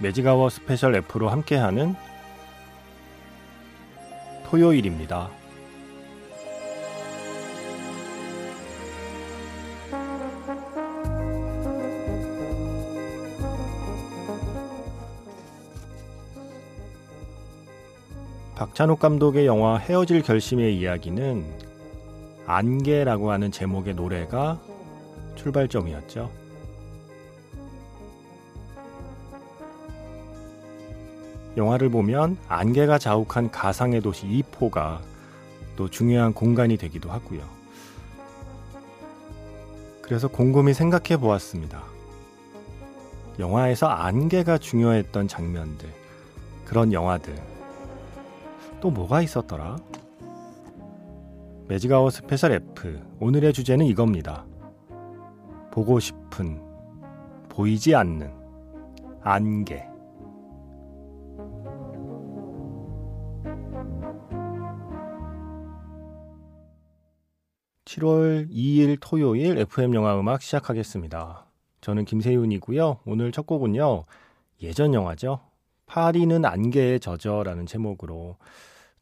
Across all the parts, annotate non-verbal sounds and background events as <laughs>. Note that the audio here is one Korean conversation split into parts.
매직아워 스페셜 F로 함께하는 토요일입니다. 박찬욱 감독의 영화 헤어질 결심의 이야기는 안개라고 하는 제목의 노래가 출발점이었죠. 영화를 보면 안개가 자욱한 가상의 도시 이포가 또 중요한 공간이 되기도 하고요. 그래서 곰곰이 생각해 보았습니다. 영화에서 안개가 중요했던 장면들, 그런 영화들, 또 뭐가 있었더라? 매직아워 스페셜 F, 오늘의 주제는 이겁니다. 보고 싶은, 보이지 않는, 안개. 7월 2일 토요일 FM 영화 음악 시작하겠습니다. 저는 김세윤이고요. 오늘 첫 곡은요. 예전 영화죠. 파리는 안개에 젖어라는 제목으로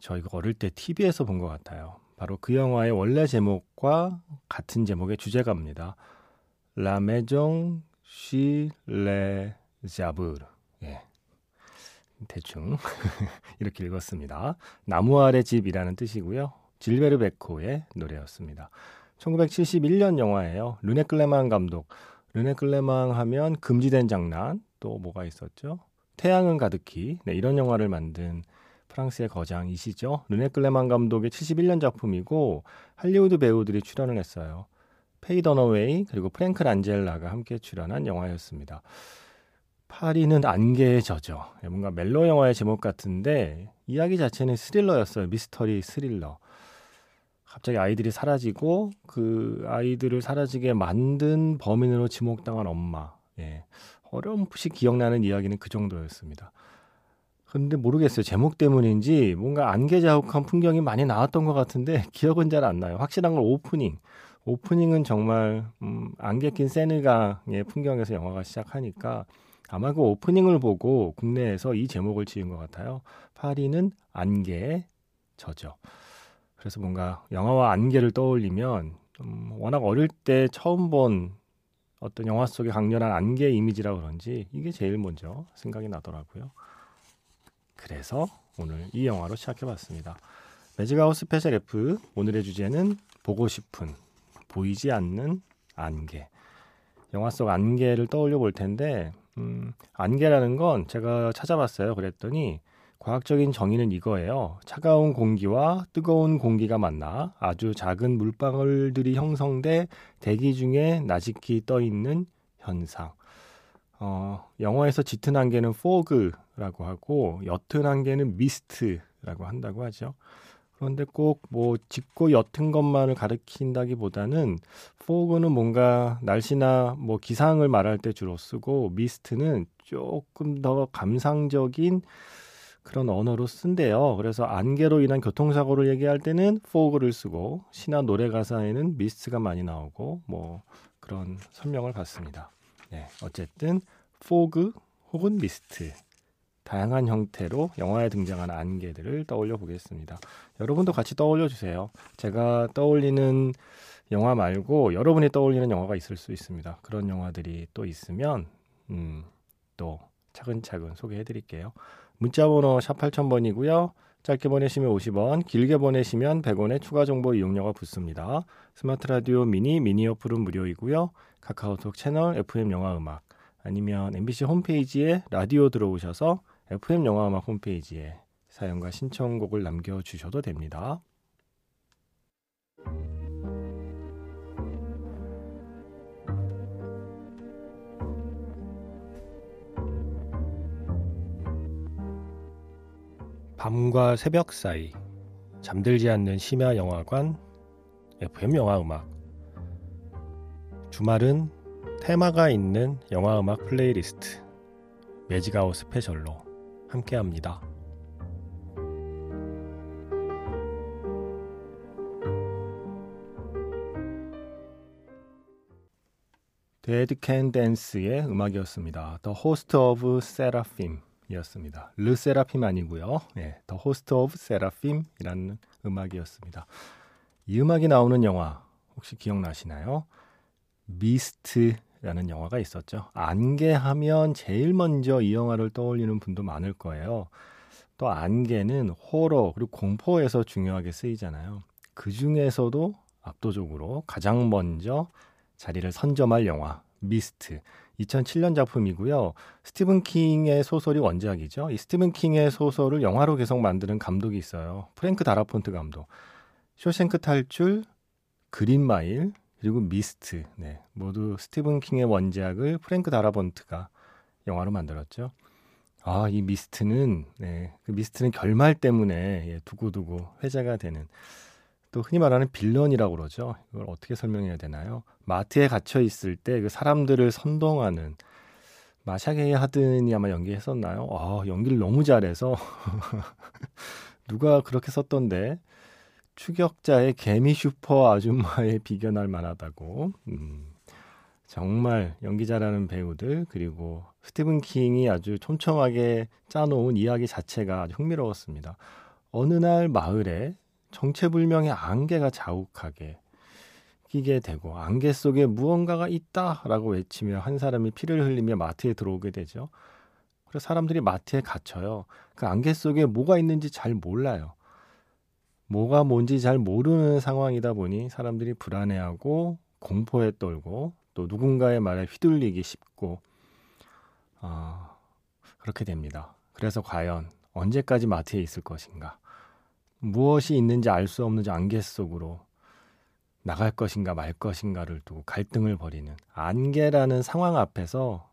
저희가 어릴 때 TV에서 본 것 같아요. 바로 그 영화의 원래 제목과 같은 제목의 주제가입니다. Chez les Arbres. 예. 대충 <laughs> 이렇게 읽었습니다. 나무 아래 집이라는 뜻이고요. 질베르 베코의 노래였습니다. 1971년 영화예요. 르네 클레망 감독. 르네 클레망 하면 금지된 장난 또 뭐가 있었죠? 태양은 가득히 네, 이런 영화를 만든 프랑스의 거장이시죠. 르네 클레망 감독의 71년 작품이고 할리우드 배우들이 출연을 했어요. 페이 더너웨이 그리고 프랭크 란젤라가 함께 출연한 영화였습니다. 파리는 안개에 젖어. 네, 뭔가 멜로 영화의 제목 같은데 이야기 자체는 스릴러였어요. 미스터리 스릴러. 갑자기 아이들이 사라지고 그 아이들을 사라지게 만든 범인으로 지목당한 엄마. 예. 어렴풋이 기억나는 이야기는 그 정도였습니다. 근데 모르겠어요. 제목 때문인지 뭔가 안개 자욱한 풍경이 많이 나왔던 것 같은데 <laughs> 기억은 잘 안 나요. 확실한 건 오프닝. 오프닝은 정말 음, 안개 낀 세느강의 풍경에서 영화가 시작하니까 아마 그 오프닝을 보고 국내에서 이 제목을 지은 것 같아요. 파리는 안개에 젖어. 그래서 뭔가 영화와 안개를 떠올리면 음, 워낙 어릴 때 처음 본 어떤 영화 속의 강렬한 안개 이미지라 그런지 이게 제일 먼저 생각이 나더라고요. 그래서 오늘 이 영화로 시작해봤습니다. 매직아워 스페셜 F 오늘의 주제는 보고 싶은 보이지 않는 안개. 영화 속 안개를 떠올려 볼 텐데 음, 안개라는 건 제가 찾아봤어요. 그랬더니 과학적인 정의는 이거예요. 차가운 공기와 뜨거운 공기가 만나 아주 작은 물방울들이 형성돼 대기 중에 나직히 떠 있는 현상. 어, 영어에서 짙은 안개는 fog라고 하고 옅은 안개는 mist라고 한다고 하죠. 그런데 꼭 뭐 짙고 옅은 것만을 가리킨다기보다는 fog는 뭔가 날씨나 뭐 기상을 말할 때 주로 쓰고 mist는 조금 더 감상적인 그런 언어로 쓴대요. 그래서 안개로 인한 교통사고를 얘기할 때는 fog를 쓰고 신화 노래 가사에는 미스트가 많이 나오고 뭐 그런 설명을 받습니다. 네, 어쨌든 fog 혹은 미스트 다양한 형태로 영화에 등장하는 안개들을 떠올려 보겠습니다. 여러분도 같이 떠올려 주세요. 제가 떠올리는 영화 말고 여러분이 떠올리는 영화가 있을 수 있습니다. 그런 영화들이 또 있으면 음, 또 차근차근 소개해 드릴게요. 문자번호 샵 8000번이고요. 짧게 보내시면 50원, 길게 보내시면 100원의 추가 정보 이용료가 붙습니다. 스마트 라디오 미니, 미니 어플은 무료이고요. 카카오톡 채널 FM 영화 음악 아니면 MBC 홈페이지에 라디오 들어오셔서 FM 영화 음악 홈페이지에 사연과 신청곡을 남겨주셔도 됩니다. 밤과 새벽 사이 잠들지 않는 심야 영화관 FM 영화 음악 주말은 테마가 있는 영화 음악 플레이리스트 매직아워 스페셜로 함께합니다. 데드 캔 댄스의 음악이었습니다. The Host of Seraphim 이었습니다. 르 세라핌 아니고요. 네, The Host of Seraphim이라는 음악이었습니다. 이 음악이 나오는 영화 혹시 기억나시나요? 미스트라는 영화가 있었죠. 안개하면 제일 먼저 이 영화를 떠올리는 분도 많을 거예요. 또 안개는 호러 그리고 공포에서 중요하게 쓰이잖아요. 그 중에서도 압도적으로 가장 먼저 자리를 선점할 영화 미스트 2007년 작품이고요. 스티븐 킹의 소설이 원작이죠. 이 스티븐 킹의 소설을 영화로 계속 만드는 감독이 있어요. 프랭크 다라폰트 감독. 쇼생크 탈출, 그린 마일, 그리고 미스트. 네, 모두 스티븐 킹의 원작을 프랭크 다라폰트가 영화로 만들었죠. 아, 이 미스트는 네, 그 미스트는 결말 때문에 예, 두고두고 회자가 되는 또 흔히 말하는 빌런이라고 그러죠. 이걸 어떻게 설명해야 되나요? 마트에 갇혀 있을 때 그 사람들을 선동하는 마샤게이 하든이 아마 연기했었나요? 아, 연기를 너무 잘해서 <laughs> 누가 그렇게 썼던데 추격자의 개미 슈퍼 아줌마에 <laughs> 비견할 만하다고. 음, 정말 연기 잘하는 배우들 그리고 스티븐 킹이 아주 촘촘하게 짜놓은 이야기 자체가 아주 흥미로웠습니다. 어느 날 마을에 정체불명의 안개가 자욱하게 끼게 되고 안개 속에 무언가가 있다라고 외치며 한 사람이 피를 흘리며 마트에 들어오게 되죠. 그래서 사람들이 마트에 갇혀요. 그 안개 속에 뭐가 있는지 잘 몰라요. 뭐가 뭔지 잘 모르는 상황이다 보니 사람들이 불안해하고 공포에 떨고 또 누군가의 말에 휘둘리기 쉽고 어, 그렇게 됩니다. 그래서 과연 언제까지 마트에 있을 것인가? 무엇이 있는지 알 수 없는 안개 속으로 나갈 것인가 말 것인가를 두고 갈등을 벌이는 안개라는 상황 앞에서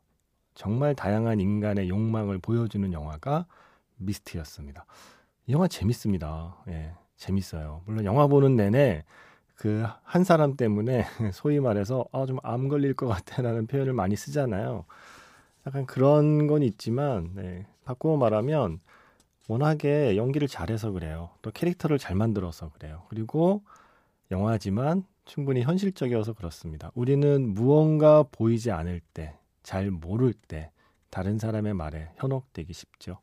정말 다양한 인간의 욕망을 보여주는 영화가 미스트였습니다. 이 영화 재밌습니다. 예, 재밌어요. 물론 영화 보는 내내 그 한 사람 때문에 <laughs> 소위 말해서 아, 좀 암 걸릴 것 같아라는 표현을 많이 쓰잖아요. 약간 그런 건 있지만 네, 바꾸어 말하면 워낙에 연기를 잘해서 그래요. 또 캐릭터를 잘 만들어서 그래요. 그리고 영화지만 충분히 현실적이어서 그렇습니다. 우리는 무언가 보이지 않을 때, 잘 모를 때, 다른 사람의 말에 현혹되기 쉽죠.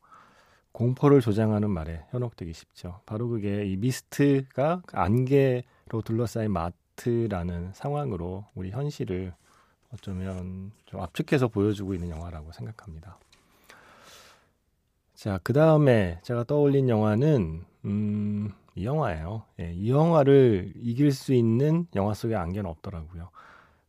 공포를 조장하는 말에 현혹되기 쉽죠. 바로 그게 이 미스트가 그 안개로 둘러싸인 마트라는 상황으로 우리 현실을 어쩌면 좀 압축해서 보여주고 있는 영화라고 생각합니다. 자, 그 다음에 제가 떠올린 영화는, 음, 이 영화예요. 예, 이 영화를 이길 수 있는 영화 속에 안개는 없더라고요.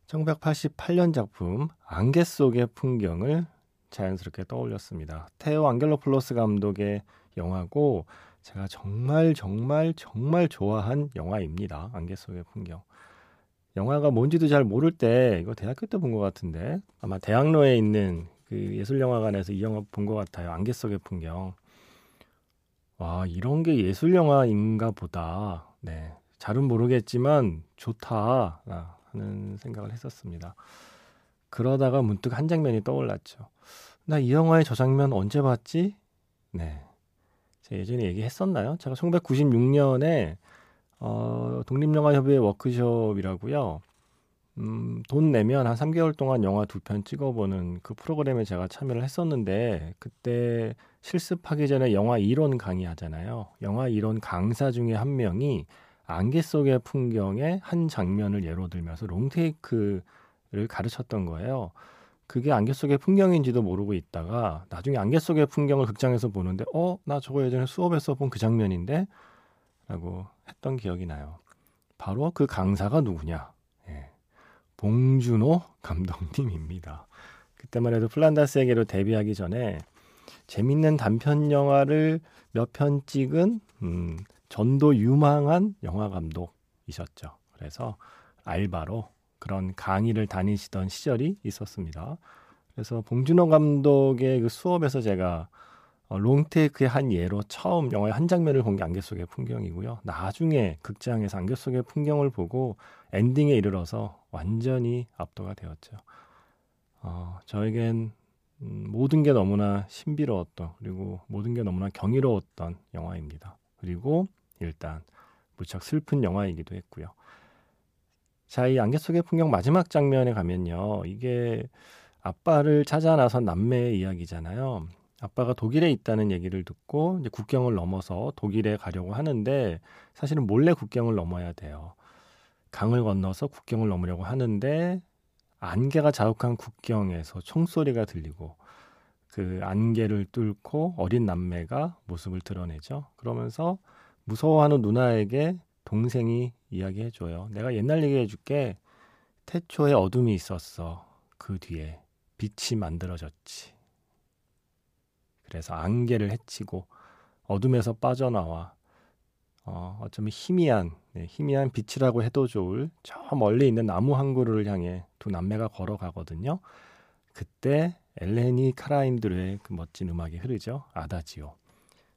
1988년 작품, 안개 속의 풍경을 자연스럽게 떠올렸습니다. 테오 안겔로플로스 감독의 영화고, 제가 정말, 정말, 정말 좋아한 영화입니다. 안개 속의 풍경. 영화가 뭔지도 잘 모를 때, 이거 대학교 때 본 것 같은데, 아마 대학로에 있는 그 예술영화관에서 이 영화 본 것 같아요. 안개 속의 풍경. 와, 이런 게 예술영화인가 보다. 네. 잘은 모르겠지만 좋다. 하는 생각을 했었습니다. 그러다가 문득 한 장면이 떠올랐죠. 나 이 영화의 저 장면 언제 봤지? 네. 제가 예전에 얘기했었나요? 제가 1996년에 어, 독립영화협의회 워크숍이라고요. 음, 돈 내면 한 3개월 동안 영화 두 편 찍어보는 그 프로그램에 제가 참여를 했었는데, 그때 실습하기 전에 영화 이론 강의 하잖아요. 영화 이론 강사 중에 한 명이 안개 속의 풍경의 한 장면을 예로 들면서 롱테이크를 가르쳤던 거예요. 그게 안개 속의 풍경인지도 모르고 있다가 나중에 안개 속의 풍경을 극장에서 보는데, 어, 나 저거 예전에 수업에서 본 그 장면인데? 라고 했던 기억이 나요. 바로 그 강사가 누구냐? 봉준호 감독님입니다. 그때만 해도 플란다스에게로 데뷔하기 전에 재밌는 단편 영화를 몇 편 찍은 음, 전도 유망한 영화 감독이셨죠. 그래서 알바로 그런 강의를 다니시던 시절이 있었습니다. 그래서 봉준호 감독의 그 수업에서 제가 어, 롱테이크의 한 예로 처음 영화의 한 장면을 본 게 안개 속의 풍경이고요. 나중에 극장에서 안개 속의 풍경을 보고 엔딩에 이르러서 완전히 압도가 되었죠. 어, 저에겐 음, 모든 게 너무나 신비로웠던 그리고 모든 게 너무나 경이로웠던 영화입니다. 그리고 일단 무척 슬픈 영화이기도 했고요. 자, 이 안개 속의 풍경 마지막 장면에 가면요. 이게 아빠를 찾아 나선 남매의 이야기잖아요. 아빠가 독일에 있다는 얘기를 듣고 이제 국경을 넘어서 독일에 가려고 하는데 사실은 몰래 국경을 넘어야 돼요. 강을 건너서 국경을 넘으려고 하는데 안개가 자욱한 국경에서 총소리가 들리고 그 안개를 뚫고 어린 남매가 모습을 드러내죠. 그러면서 무서워하는 누나에게 동생이 이야기해줘요. 내가 옛날 얘기해줄게. 태초에 어둠이 있었어. 그 뒤에 빛이 만들어졌지. 그래서 안개를 해치고 어둠에서 빠져나와 어, 어쩌면 희미한 네, 희미한 빛이라고 해도 좋을 저 멀리 있는 나무 한 그루를 향해 두 남매가 걸어가거든요. 그때 엘레니 카라인드르의 그 멋진 음악이 흐르죠. 아다지오.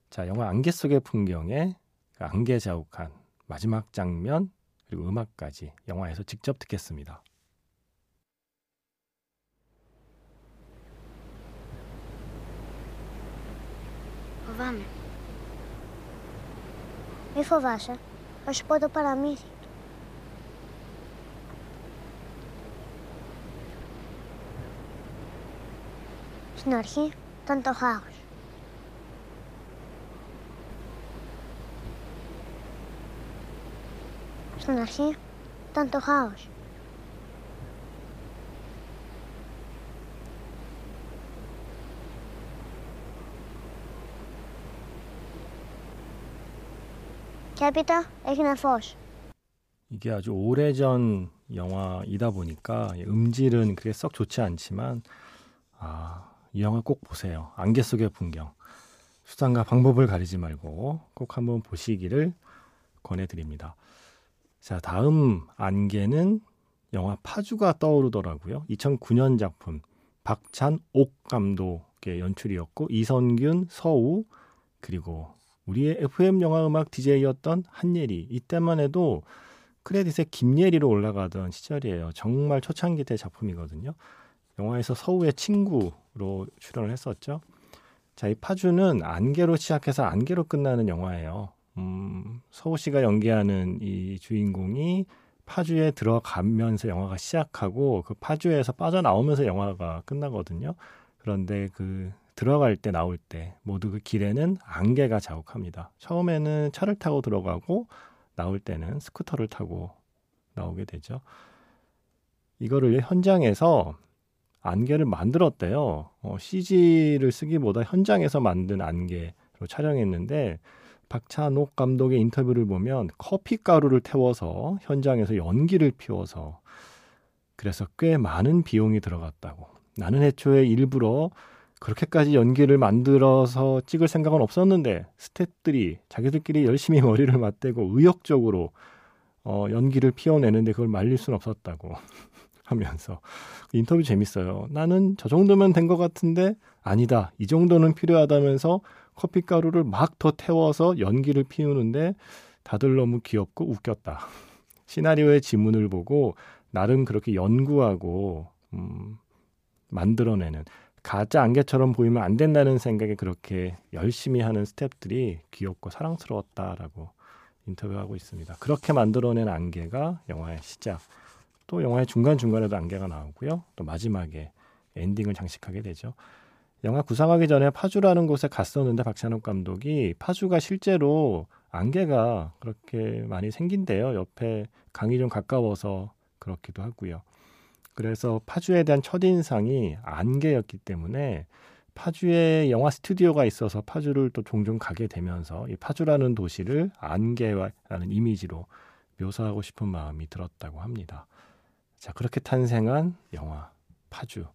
자, 영화 안개 속의 풍경에 그 안개 자욱한 마지막 장면 그리고 음악까지 영화에서 직접 듣겠습니다. Φοβάμαι. Μη φοβάσαι. Θα σου πω το παραμύθι του. Στην αρχή ήταν το χάος. Στην αρχή ήταν το χάος. Και έπειτα έγινε φως. 이게 아주 오래전 영화이다 보니까 음질은 그게 썩 좋지 않지만 아, 이 영화 꼭 보세요. 안개 속의 풍경. 수단과 방법을 가리지 말고 꼭 한번 보시기를 권해드립니다. 자, 다음 안개는 영화 파주가 떠오르더라고요. 2009년 작품 박찬옥 감독의 연출이었고 이선균, 서우 그리고 우리의 FM 영화 음악 DJ였던 한예리 이때만 해도 크레딧에 김예리로 올라가던 시절이에요. 정말 초창기 때 작품이거든요. 영화에서 서우의 친구로 출연을 했었죠. 자, 이 파주는 안개로 시작해서 안개로 끝나는 영화예요. 음, 서우 씨가 연기하는 이 주인공이 파주에 들어가면서 영화가 시작하고 그 파주에서 빠져나오면서 영화가 끝나거든요. 그런데 그 들어갈 때 나올 때 모두 그 길에는 안개가 자욱합니다. 처음에는 차를 타고 들어가고 나올 때는 스쿠터를 타고 나오게 되죠. 이거를 현장에서 안개를 만들었대요. 어, CG를 쓰기보다 현장에서 만든 안개로 촬영했는데 박찬옥 감독의 인터뷰를 보면 커피 가루를 태워서 현장에서 연기를 피워서 그래서 꽤 많은 비용이 들어갔다고. 나는 애초에 일부러 그렇게까지 연기를 만들어서 찍을 생각은 없었는데 스태프들이 자기들끼리 열심히 <laughs> 머리를 맞대고 의욕적으로 어, 연기를 피워내는데 그걸 말릴 수는 없었다고 <laughs> 하면서 인터뷰 재밌어요. 나는 저 정도면 된 것 같은데 아니다. 이 정도는 필요하다면서 커피 가루를 막 더 태워서 연기를 피우는데 다들 너무 귀엽고 웃겼다. <laughs> 시나리오의 지문을 보고 나름 그렇게 연구하고 음, 만들어내는 가짜 안개처럼 보이면 안 된다는 생각에 그렇게 열심히 하는 스탭들이 귀엽고 사랑스러웠다라고 인터뷰하고 있습니다. 그렇게 만들어낸 안개가 영화의 시작. 또 영화의 중간중간에도 안개가 나오고요. 또 마지막에 엔딩을 장식하게 되죠. 영화 구상하기 전에 파주라는 곳에 갔었는데 박찬욱 감독이 파주가 실제로 안개가 그렇게 많이 생긴대요. 옆에 강이 좀 가까워서 그렇기도 하고요. 그래서 파주에 대한 첫인상이 안개였기 때문에 파주에 영화 스튜디오가 있어서 파주를 또 종종 가게 되면서 이 파주라는 도시를 안개라는 이미지로 묘사하고 싶은 마음이 들었다고 합니다. 자, 그렇게 탄생한 영화 파주.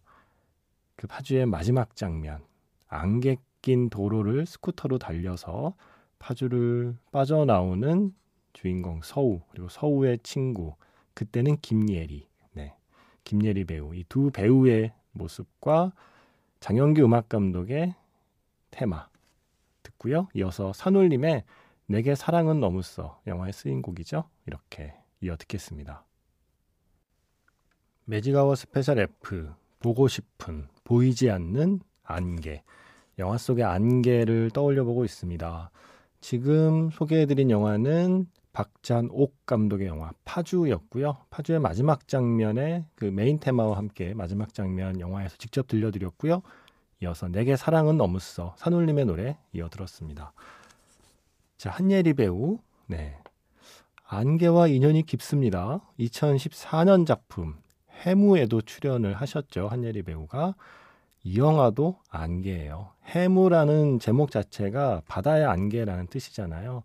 그 파주의 마지막 장면. 안개 낀 도로를 스쿠터로 달려서 파주를 빠져나오는 주인공 서우, 그리고 서우의 친구. 그때는 김예리. 김예리 배우 이 두 배우의 모습과 장영규 음악 감독의 테마 듣고요. 이어서 산울림의 내게 사랑은 너무 써 영화에 쓰인 곡이죠. 이렇게 이어 듣겠습니다. 매직아워 스페셜 F 보고 싶은 보이지 않는 안개 영화 속의 안개를 떠올려 보고 있습니다. 지금 소개해드린 영화는 박찬옥 감독의 영화 파주였고요. 파주의 마지막 장면에 그 메인 테마와 함께 마지막 장면 영화에서 직접 들려드렸고요. 이어서 내게 사랑은 너무 써 산울림의 노래 이어 들었습니다. 자 한예리 배우 네 안개와 인연이 깊습니다. 2014년 작품 해무에도 출연을 하셨죠 한예리 배우가 이 영화도 안개예요. 해무라는 제목 자체가 바다의 안개라는 뜻이잖아요.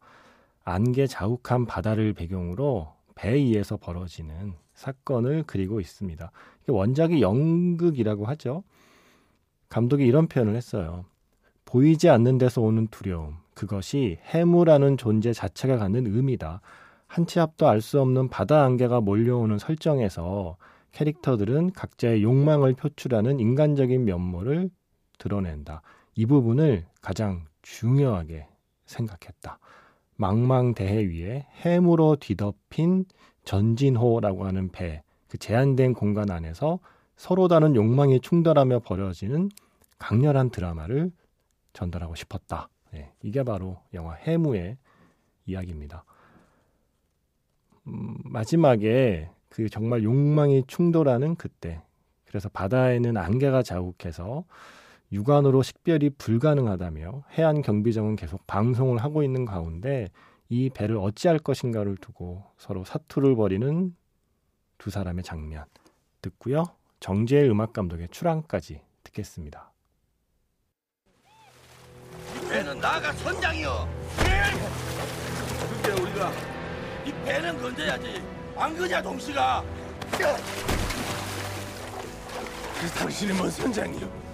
안개 자욱한 바다를 배경으로 배에 의해서 벌어지는 사건을 그리고 있습니다. 원작이 연극이라고 하죠. 감독이 이런 표현을 했어요. 보이지 않는 데서 오는 두려움. 그것이 해무라는 존재 자체가 갖는 의미다. 한치 앞도 알 수 없는 바다 안개가 몰려오는 설정에서 캐릭터들은 각자의 욕망을 표출하는 인간적인 면모를 드러낸다. 이 부분을 가장 중요하게 생각했다. 망망대해 위에 해무로 뒤덮인 전진호라고 하는 배, 그 제한된 공간 안에서 서로 다른 욕망이 충돌하며 벌어지는 강렬한 드라마를 전달하고 싶었다. 네, 이게 바로 영화 해무의 이야기입니다. 음, 마지막에 그 정말 욕망이 충돌하는 그때. 그래서 바다에는 안개가 자욱해서 육안으로 식별이 불가능하다며 해안 경비정은 계속 방송을 하고 있는 가운데 이 배를 어찌할 것인가를 두고 서로 사투를 벌이는 두 사람의 장면 듣고요. 정재일 음악 감독의 출항까지 듣겠습니다. 이 배는 나가 선장이여. 그때 우리가 이 배는 건져야지. 안 그냐 동시가. 그 당신이 뭔 선장이요?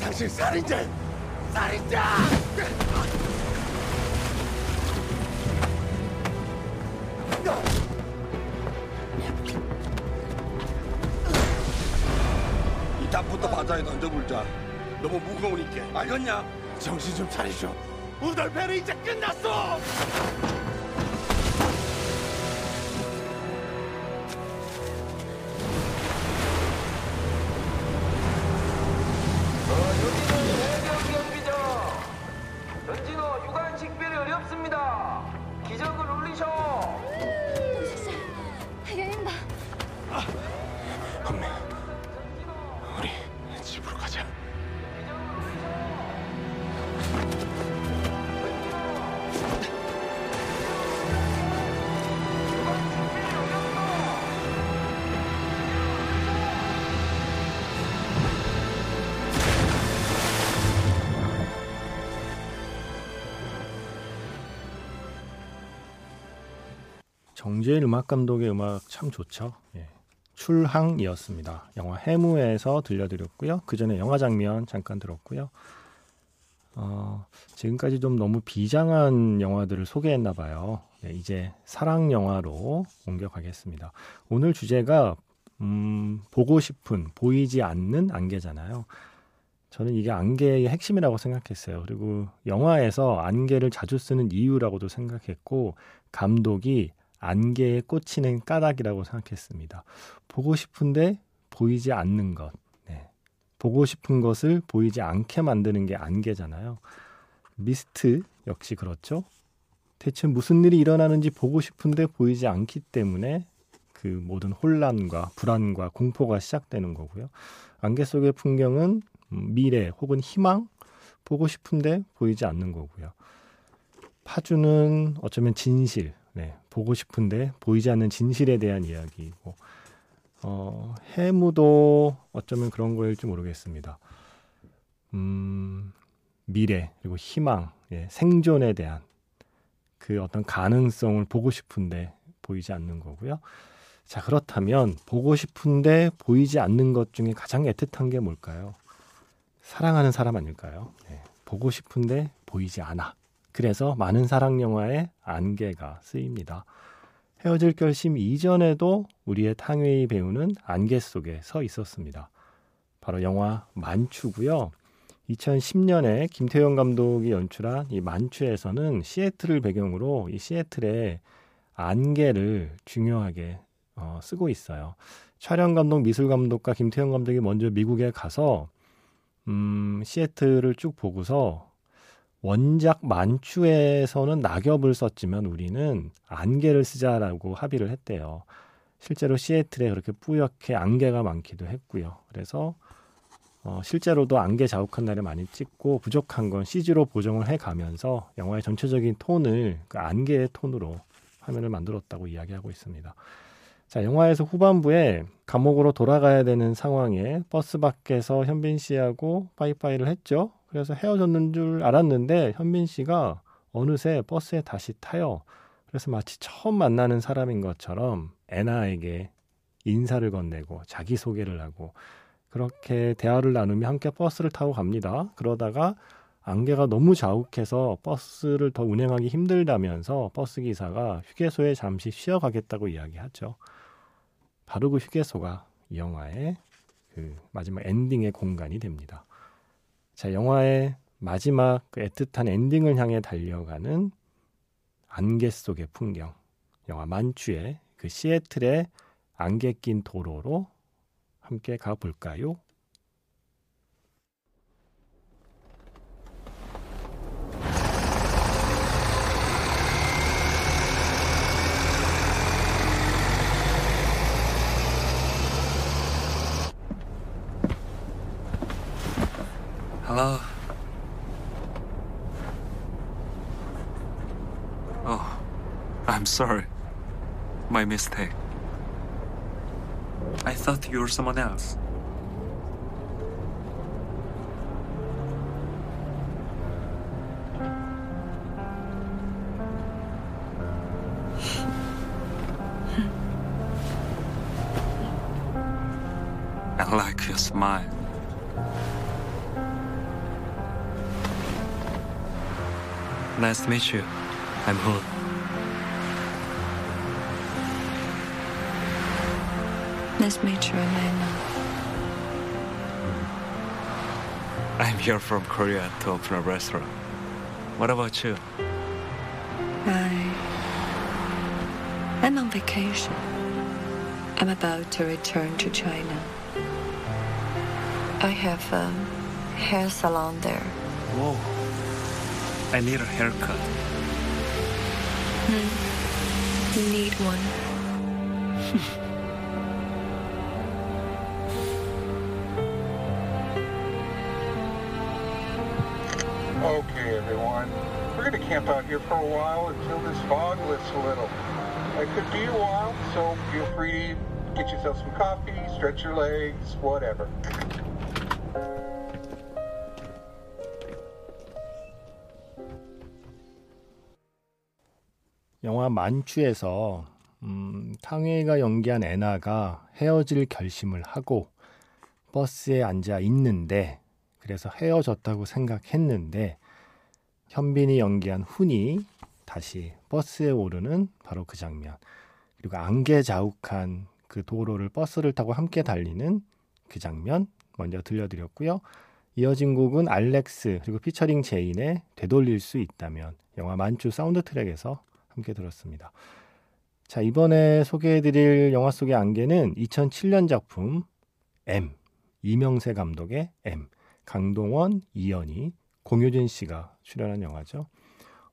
당신 살인자! 살인자! 이 답부터 바다에 던져불자. 너무 무거우니까. 알겠냐? 정신 좀 차리쇼. 우달 배는 이제 끝났어! 정재일 음악 감독의 음악 참 좋죠. 예. 출항이었습니다. 영화 해무에서 들려드렸고요. 그 전에 영화 장면 잠깐 들었고요. 어, 지금까지 좀 너무 비장한 영화들을 소개했나 봐요. 네, 이제 사랑 영화로 옮겨가겠습니다. 오늘 주제가 음, 보고 싶은 보이지 않는 안개잖아요. 저는 이게 안개의 핵심이라고 생각했어요. 그리고 영화에서 안개를 자주 쓰는 이유라고도 생각했고 감독이 안개에 꽂히는 까닭이라고 생각했습니다. 보고 싶은데 보이지 않는 것. 네. 보고 싶은 것을 보이지 않게 만드는 게 안개잖아요. 미스트 역시 그렇죠. 대체 무슨 일이 일어나는지 보고 싶은데 보이지 않기 때문에 그 모든 혼란과 불안과 공포가 시작되는 거고요. 안개 속의 풍경은 미래 혹은 희망 보고 싶은데 보이지 않는 거고요. 파주는 어쩌면 진실, 네, 보고 싶은데 보이지 않는 진실에 대한 이야기이고 어, 해무도 어쩌면 그런 거일지 모르겠습니다. 음, 미래 그리고 희망, 예, 생존에 대한 그 어떤 가능성을 보고 싶은데 보이지 않는 거고요. 자 그렇다면 보고 싶은데 보이지 않는 것 중에 가장 애틋한 게 뭘까요? 사랑하는 사람 아닐까요? 네, 보고 싶은데 보이지 않아. 그래서 많은 사랑 영화에 안개가 쓰입니다. 헤어질 결심 이전에도 우리의 탕웨이 배우는 안개 속에 서 있었습니다. 바로 영화 만추고요. 2010년에 김태형 감독이 연출한 이 만추에서는 시애틀을 배경으로 이 시애틀의 안개를 중요하게 어, 쓰고 있어요. 촬영 감독, 미술 감독과 김태형 감독이 먼저 미국에 가서 음, 시애틀을 쭉 보고서 원작 만추에서는 낙엽을 썼지만 우리는 안개를 쓰자라고 합의를 했대요. 실제로 시애틀에 그렇게 뿌옇게 안개가 많기도 했고요. 그래서 어, 실제로도 안개 자욱한 날에 많이 찍고 부족한 건 CG로 보정을 해 가면서 영화의 전체적인 톤을 그 안개의 톤으로 화면을 만들었다고 이야기하고 있습니다. 자, 영화에서 후반부에 감옥으로 돌아가야 되는 상황에 버스 밖에서 현빈 씨하고 빠이빠이를 했죠. 그래서 헤어졌는 줄 알았는데 현빈 씨가 어느새 버스에 다시 타요. 그래서 마치 처음 만나는 사람인 것처럼 애나에게 인사를 건네고 자기소개를 하고 그렇게 대화를 나누며 함께 버스를 타고 갑니다. 그러다가 안개가 너무 자욱해서 버스를 더 운행하기 힘들다면서 버스 기사가 휴게소에 잠시 쉬어가겠다고 이야기하죠. 바로 그 휴게소가 이 영화의 그 마지막 엔딩의 공간이 됩니다. 자, 영화의 마지막 그 애틋한 엔딩을 향해 달려가는 안개 속의 풍경. 영화 만추의 그 시애틀의 안개 낀 도로로 함께 가볼까요? Hello. Oh, I'm sorry. My mistake. I thought you were someone else. Nice to meet you. I'm Hood. Nice to meet you, Elena. I'm here from Korea to open a restaurant. What about you? I. I'm on vacation. I'm about to return to China. I have a hair salon there. Whoa. I need a haircut. You need one. <laughs> Okay, everyone. We're going to camp out here for a while until this fog lifts a little. It could be a while, so feel free to get yourself some coffee, stretch your legs, whatever. 영화 만추에서 음, 탕웨이가 연기한 애나가 헤어질 결심을 하고 버스에 앉아 있는데 그래서 헤어졌다고 생각했는데 현빈이 연기한 훈이 다시 버스에 오르는 바로 그 장면 그리고 안개 자욱한 그 도로를 버스를 타고 함께 달리는 그 장면 먼저 들려드렸고요. 이어진 곡은 알렉스 그리고 피처링 제인의 되돌릴 수 있다면 영화 만추 사운드 트랙에서 함께 들었습니다. 자, 이번에 소개해드릴 영화 속의 안개는 2007년 작품 M, 이명세 감독의 M, 강동원, 이연희, 공효진 씨가 출연한 영화죠.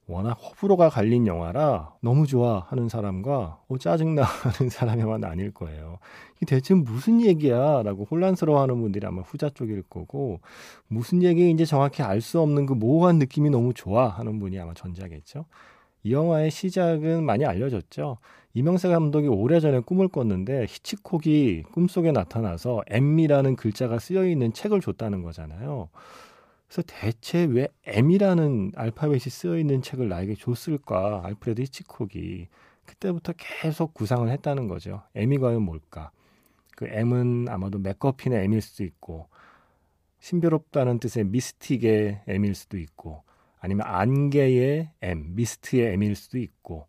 워낙 호불호가 갈린 영화라 너무 좋아 하는 사람과 어, 짜증나 하는 사람에만 나뉠 거예요. 이게 대체 무슨 얘기야? 라고 혼란스러워 하는 분들이 아마 후자 쪽일 거고, 무슨 얘기인지 정확히 알 수 없는 그 모호한 느낌이 너무 좋아 하는 분이 아마 전자겠죠. 이 영화의 시작은 많이 알려졌죠. 이명세 감독이 오래전에 꿈을 꿨는데 히치콕이 꿈속에 나타나서 M이라는 글자가 쓰여 있는 책을 줬다는 거잖아요. 그래서 대체 왜 M이라는 알파벳이 쓰여 있는 책을 나에게 줬을까? 알프레드 히치콕이 그때부터 계속 구상을 했다는 거죠. M이 과연 뭘까? 그 M은 아마도 맥커핀의 M일 수도 있고 신비롭다는 뜻의 미스틱의 M일 수도 있고 아니면 안개의 M, 미스트의 M일 수도 있고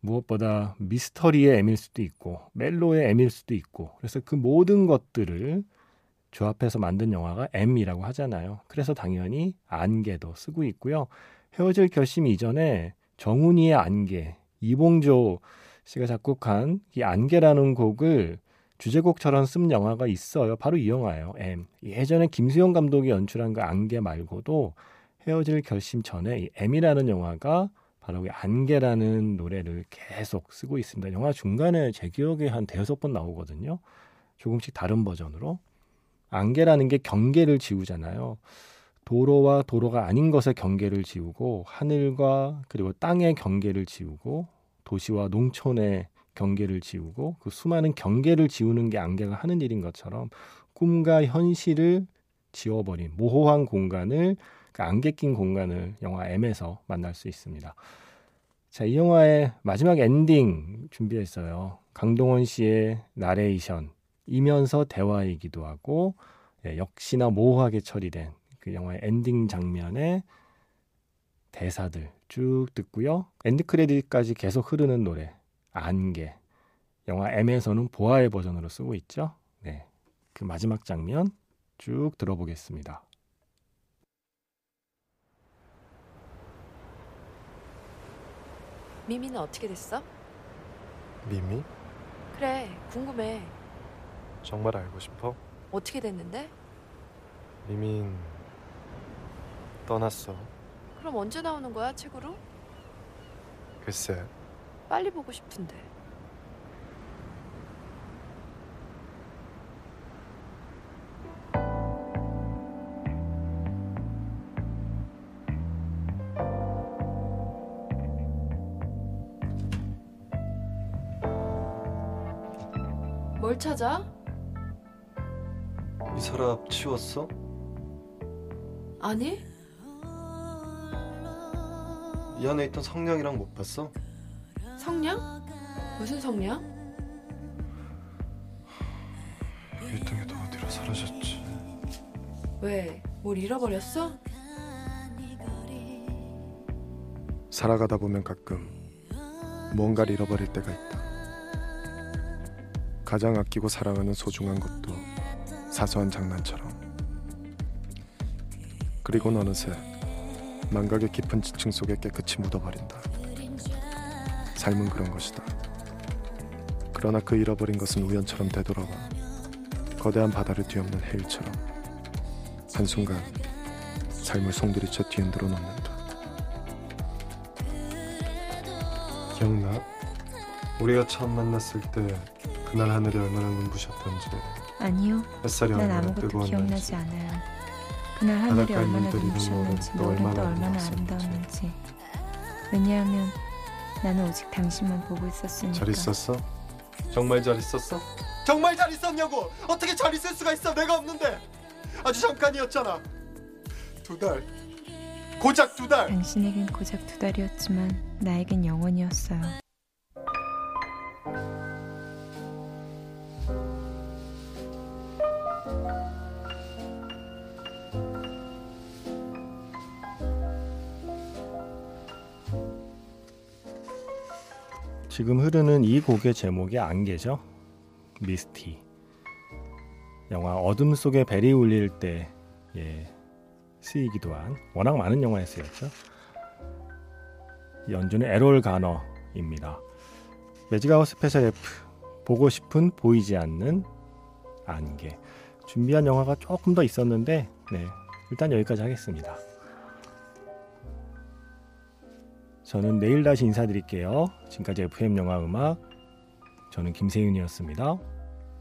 무엇보다 미스터리의 M일 수도 있고 멜로의 M일 수도 있고 그래서 그 모든 것들을 조합해서 만든 영화가 M이라고 하잖아요. 그래서 당연히 안개도 쓰고 있고요. 헤어질 결심 이전에 정훈이의 안개, 이봉조 씨가 작곡한 이 안개라는 곡을 주제곡처럼 쓴 영화가 있어요. 바로 이 영화예요. M. 예전에 김수영 감독이 연출한 그 안개 말고도 헤어질 결심 전에 이 M이라는 영화가 바로 이 안개라는 노래를 계속 쓰고 있습니다. 영화 중간에 제 기억에 한 대여섯 번 나오거든요. 조금씩 다른 버전으로. 안개라는 게 경계를 지우잖아요. 도로와 도로가 아닌 것의 경계를 지우고 하늘과 그리고 땅의 경계를 지우고 도시와 농촌의 경계를 지우고 그 수많은 경계를 지우는 게 안개가 하는 일인 것처럼 꿈과 현실을 지워버린 모호한 공간을 그 안개 낀 공간을 영화 M에서 만날 수 있습니다. 자, 이 영화의 마지막 엔딩 준비했어요. 강동원 씨의 나레이션 이면서 대화이기도 하고 예, 역시나 모호하게 처리된 그 영화의 엔딩 장면의 대사들 쭉 듣고요. end credit까지 계속 흐르는 노래 안개. 영화 M에서는 보아의 버전으로 쓰고 있죠. 네. 그 마지막 장면 쭉 들어보겠습니다. 미미는 어떻게 됐어? 미미? 그래, 궁금해. 정말 알고 싶어? 어떻게 됐는데? 미민 떠났어. 그럼 언제 나오는 거야, 책으로? 글쎄, 빨리 보고 싶은데. 찾아? 이 서랍 치웠어? 아니? 이 안에 있던 성냥이랑 못 봤어? 성냥? 무슨 성냥? 일등에도 어디로 사라졌지? 왜? 뭘 잃어버렸어? 살아가다 보면 가끔 뭔가를 잃어버릴 때가 있다. 가장 아끼고 사랑하는 소중한 것도 사소한 장난처럼. 그리고 어느새 망각의 깊은 지층 속에 깨끗이 묻어버린다. 삶은 그런 것이다. 그러나 그 잃어버린 것은 우연처럼 되돌아와 거대한 바다를 뒤엎는 해일처럼 한순간 삶을 송두리째 뒤흔들어 놓는다. 기억나? 우리가 처음 만났을 때 그날 하늘이 얼마나 눈부셨던지 아니요. 햇살이 난 얼마나 아무것도 뜨거웠는지 기억나지 않아요. 그날 하늘이 바닷가에 얼마나 눈부셨는지 노을도 얼마나 얼마나 아름다웠는지. 아름다웠는지. 왜냐하면 나는 오직 당신만 보고 있었으니까. 잘 있었어? 정말 잘 있었어? 정말 잘 있었냐고! 어떻게 잘 있을 수가 있어? 내가 없는데! 아주 잠깐이었잖아. 두 달. 고작 두 달. 당신에겐 고작 두 달이었지만 나에겐 영원이었어요. 지금 흐르는 이 곡의 제목이 안개죠. Misty. 영화 어둠 속에 벨이 울릴 때 예, 쓰이기도 한 워낙 많은 영화에 쓰였죠. 연주는 에롤 가너입니다. 매직 아워 스페셜 F 보고 싶은 보이지 않는 안개. 준비한 영화가 조금 더 있었는데 네, 일단 여기까지 하겠습니다. 저는 내일 다시 인사드릴게요. 지금까지 FM 영화 음악 저는 김세윤이었습니다.